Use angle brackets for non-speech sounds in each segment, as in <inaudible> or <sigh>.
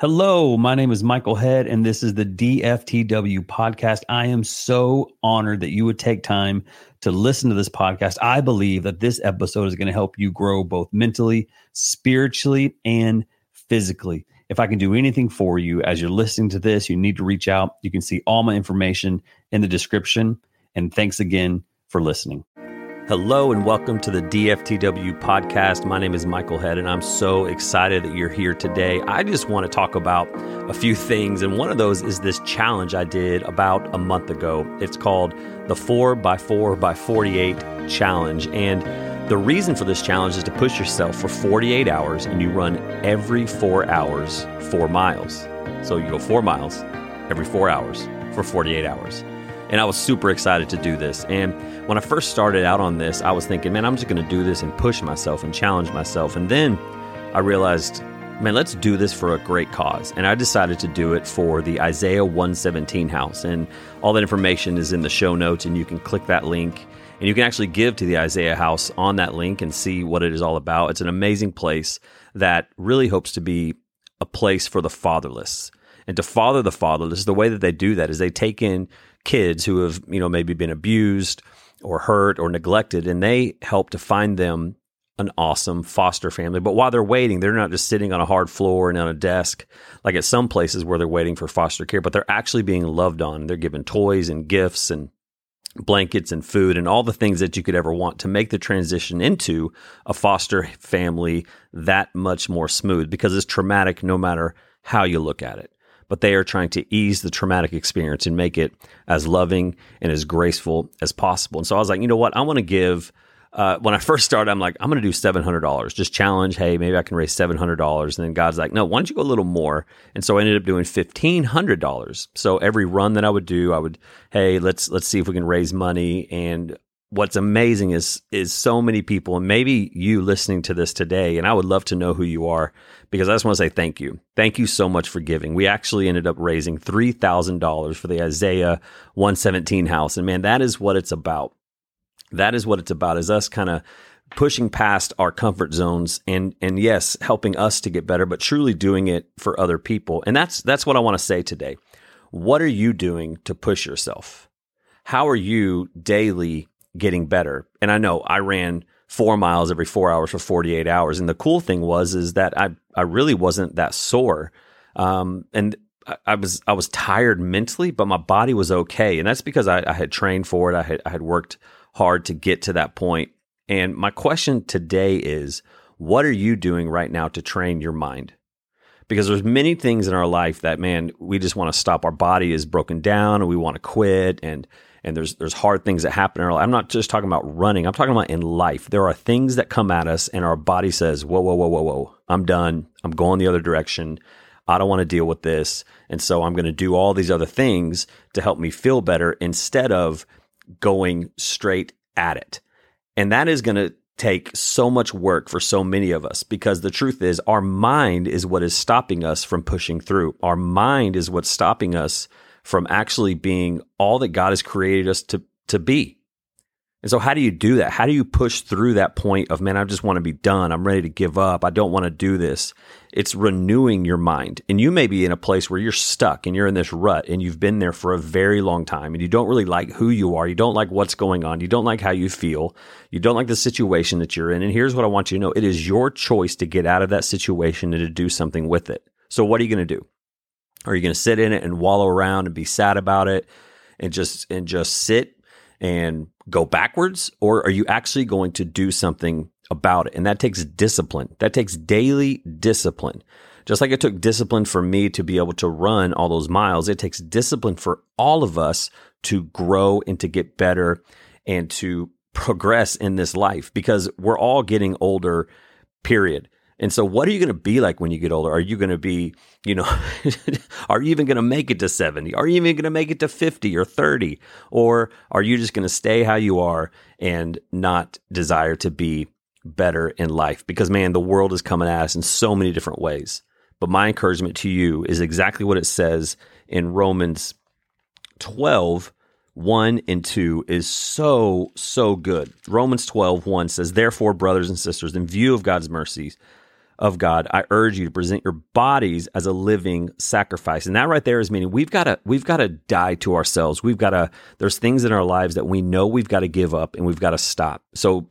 Hello, my name is Michael Head, and this is the DFTW podcast. I am so honored that you would take time to listen to this podcast. I believe that this episode is going to help you grow both mentally, spiritually, and physically. If I can do anything for you as you're listening to this, you need to reach out. You can see all my information in the description. And thanks again for listening. Hello and welcome to the DFTW podcast. My name is Michael Head, and I'm so excited that you're here today. I just want to talk about a few things, and one of those is this challenge I did about a month ago. It's called the 4x4 by 48 challenge. And the reason for this challenge is to push yourself for 48 hours, and you run every four hours, four miles. So you go four miles every four hours for 48 hours. And I was super excited to do this. And when I first started out on this, I was thinking, man, I'm just going to do this and push myself and challenge myself. And then I realized, man, let's do this for a great cause. And I decided to do it for the Isaiah 117 house. And all that information is in the show notes, and you can click that link. And you can actually give to the Isaiah house on that link and see what it is all about. It's an amazing place that really hopes to be a place for the fatherless. And to father the fatherless, the way that they do that is they take in kids who have, you know, maybe been abused or hurt or neglected, and they help to find them an awesome foster family. But while they're waiting, they're not just sitting on a hard floor and on a desk like at some places where they're waiting for foster care, but they're actually being loved on. They're given toys and gifts and blankets and food and all the things that you could ever want to make the transition into a foster family that much more smooth because it's traumatic no matter how you look at it but they are trying to ease the traumatic experience and make it as loving and as graceful as possible. And so I was like, you know what? I want to give. Uh, when I first started, I'm like, I'm going to do $700. Just challenge, hey, maybe I can raise $700. And then God's like, no, why don't you go a little more? And so I ended up doing $1,500. So every run that I would do, I would, hey, let's let's see if we can raise money. And what's amazing is is so many people and maybe you listening to this today and I would love to know who you are because I just want to say thank you. Thank you so much for giving. We actually ended up raising $3,000 for the Isaiah 117 house and man that is what it's about. That is what it's about is us kind of pushing past our comfort zones and and yes, helping us to get better but truly doing it for other people. And that's that's what I want to say today. What are you doing to push yourself? How are you daily getting better. And I know I ran four miles every four hours for 48 hours. And the cool thing was, is that I, I really wasn't that sore. Um, and I, I, was, I was tired mentally, but my body was okay. And that's because I, I had trained for it. I had, I had worked hard to get to that point. And my question today is, what are you doing right now to train your mind? Because there's many things in our life that, man, we just want to stop. Our body is broken down and we want to quit. And and there's there's hard things that happen in our life. I'm not just talking about running. I'm talking about in life. There are things that come at us, and our body says, "Whoa, whoa, whoa, whoa, whoa! I'm done. I'm going the other direction. I don't want to deal with this, and so I'm going to do all these other things to help me feel better instead of going straight at it." And that is going to take so much work for so many of us because the truth is our mind is what is stopping us from pushing through. Our mind is what's stopping us from actually being all that God has created us to, to be. And so, how do you do that? How do you push through that point of, man, I just want to be done. I'm ready to give up. I don't want to do this. It's renewing your mind. And you may be in a place where you're stuck and you're in this rut and you've been there for a very long time and you don't really like who you are. You don't like what's going on. You don't like how you feel. You don't like the situation that you're in. And here's what I want you to know it is your choice to get out of that situation and to do something with it. So, what are you going to do? Are you going to sit in it and wallow around and be sad about it and just and just sit and go backwards or are you actually going to do something about it? And that takes discipline. That takes daily discipline. Just like it took discipline for me to be able to run all those miles, it takes discipline for all of us to grow and to get better and to progress in this life because we're all getting older, period. And so, what are you going to be like when you get older? Are you going to be, you know, <laughs> are you even going to make it to 70? Are you even going to make it to 50 or 30? Or are you just going to stay how you are and not desire to be better in life? Because, man, the world is coming at us in so many different ways. But my encouragement to you is exactly what it says in Romans 12, 1 and 2 is so, so good. Romans 12, 1 says, Therefore, brothers and sisters, in view of God's mercies, of God, I urge you to present your bodies as a living sacrifice. And that right there is meaning we've got to we've got to die to ourselves. We've got to there's things in our lives that we know we've got to give up and we've got to stop. So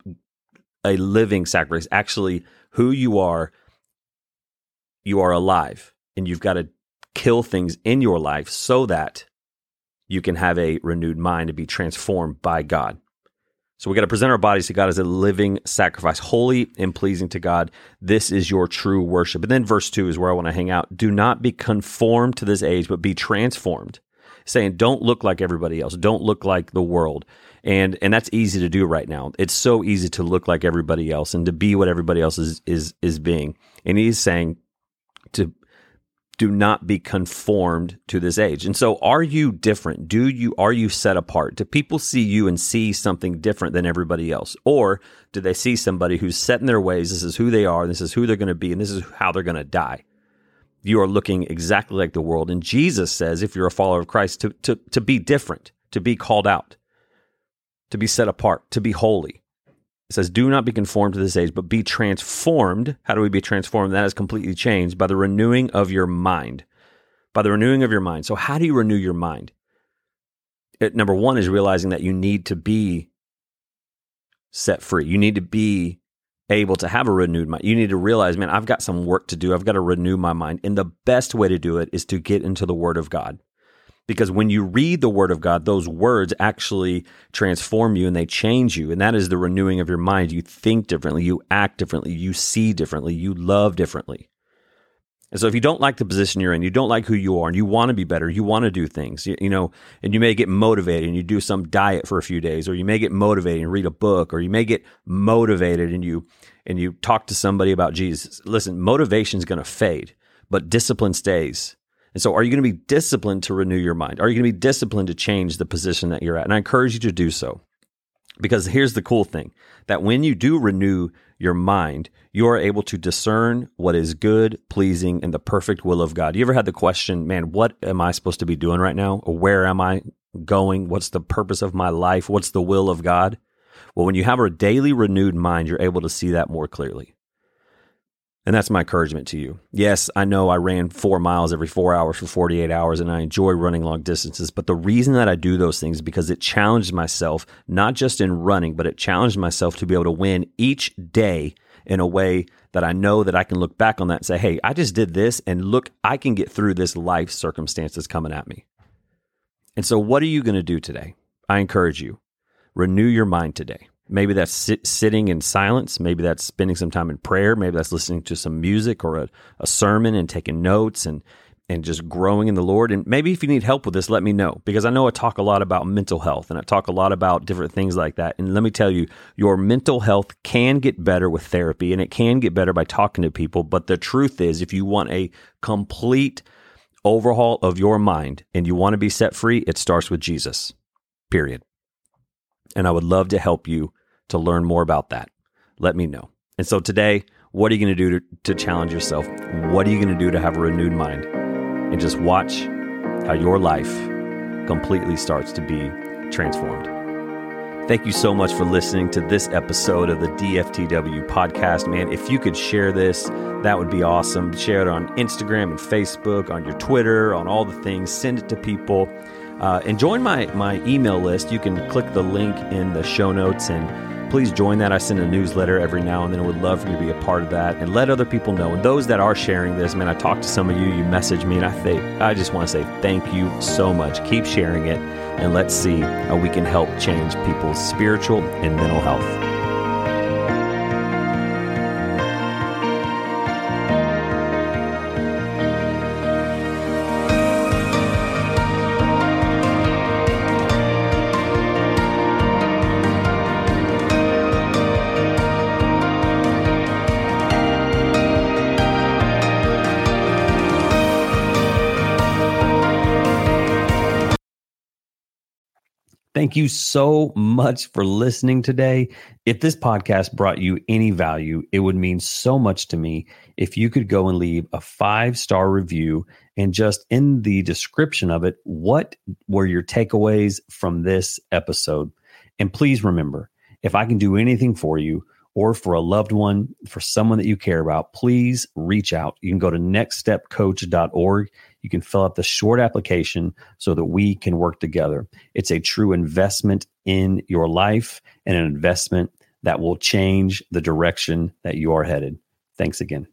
a living sacrifice, actually who you are, you are alive and you've got to kill things in your life so that you can have a renewed mind and be transformed by God. So we got to present our bodies to God as a living sacrifice, holy and pleasing to God. This is your true worship. And then verse 2 is where I want to hang out. Do not be conformed to this age, but be transformed. Saying don't look like everybody else. Don't look like the world. And and that's easy to do right now. It's so easy to look like everybody else and to be what everybody else is is is being. And he's saying do not be conformed to this age. And so are you different? Do you are you set apart? Do people see you and see something different than everybody else? Or do they see somebody who's set in their ways, this is who they are, this is who they're going to be, and this is how they're going to die? You are looking exactly like the world. And Jesus says, if you're a follower of Christ, to, to, to be different, to be called out, to be set apart, to be holy. It says, Do not be conformed to this age, but be transformed. How do we be transformed? That is completely changed by the renewing of your mind. By the renewing of your mind. So, how do you renew your mind? It, number one is realizing that you need to be set free. You need to be able to have a renewed mind. You need to realize, man, I've got some work to do. I've got to renew my mind. And the best way to do it is to get into the Word of God because when you read the word of God, those words actually transform you and they change you. And that is the renewing of your mind. You think differently, you act differently, you see differently, you love differently. And so if you don't like the position you're in, you don't like who you are, and you want to be better, you want to do things, you, you, know, and you may get motivated and you do some diet for a few days, or you may get motivated and read a book, or you may get motivated and you and you talk to somebody about Jesus. Listen, motivation is going to fade, but discipline stays. And so, are you going to be disciplined to renew your mind? Are you going to be disciplined to change the position that you're at? And I encourage you to do so. Because here's the cool thing that when you do renew your mind, you are able to discern what is good, pleasing, and the perfect will of God. You ever had the question, man, what am I supposed to be doing right now? Or where am I going? What's the purpose of my life? What's the will of God? Well, when you have a daily renewed mind, you're able to see that more clearly. And that's my encouragement to you. Yes, I know I ran four miles every four hours for 48 hours and I enjoy running long distances. But the reason that I do those things is because it challenged myself, not just in running, but it challenged myself to be able to win each day in a way that I know that I can look back on that and say, hey, I just did this and look, I can get through this life circumstance that's coming at me. And so, what are you going to do today? I encourage you, renew your mind today. Maybe that's sit, sitting in silence. Maybe that's spending some time in prayer. Maybe that's listening to some music or a, a sermon and taking notes and and just growing in the Lord. And maybe if you need help with this, let me know because I know I talk a lot about mental health and I talk a lot about different things like that. And let me tell you, your mental health can get better with therapy and it can get better by talking to people. But the truth is, if you want a complete overhaul of your mind and you want to be set free, it starts with Jesus, period and I would love to help you to learn more about that. Let me know. And so today, what are you going to do to challenge yourself? What are you going to do to have a renewed mind? And just watch how your life completely starts to be transformed. Thank you so much for listening to this episode of the DFTW podcast. Man, if you could share this, that would be awesome. Share it on Instagram and Facebook, on your Twitter, on all the things. Send it to people. Uh, and join my, my email list. You can click the link in the show notes and please join that. I send a newsletter every now and then. I would love for you to be a part of that and let other people know. And those that are sharing this, man, I talked to some of you, you message me, and I think I just want to say thank you so much. Keep sharing it, and let's see how we can help change people's spiritual and mental health. Thank you so much for listening today. If this podcast brought you any value, it would mean so much to me if you could go and leave a five star review and just in the description of it, what were your takeaways from this episode? And please remember, if I can do anything for you, or for a loved one, for someone that you care about, please reach out. You can go to nextstepcoach.org. You can fill out the short application so that we can work together. It's a true investment in your life and an investment that will change the direction that you are headed. Thanks again.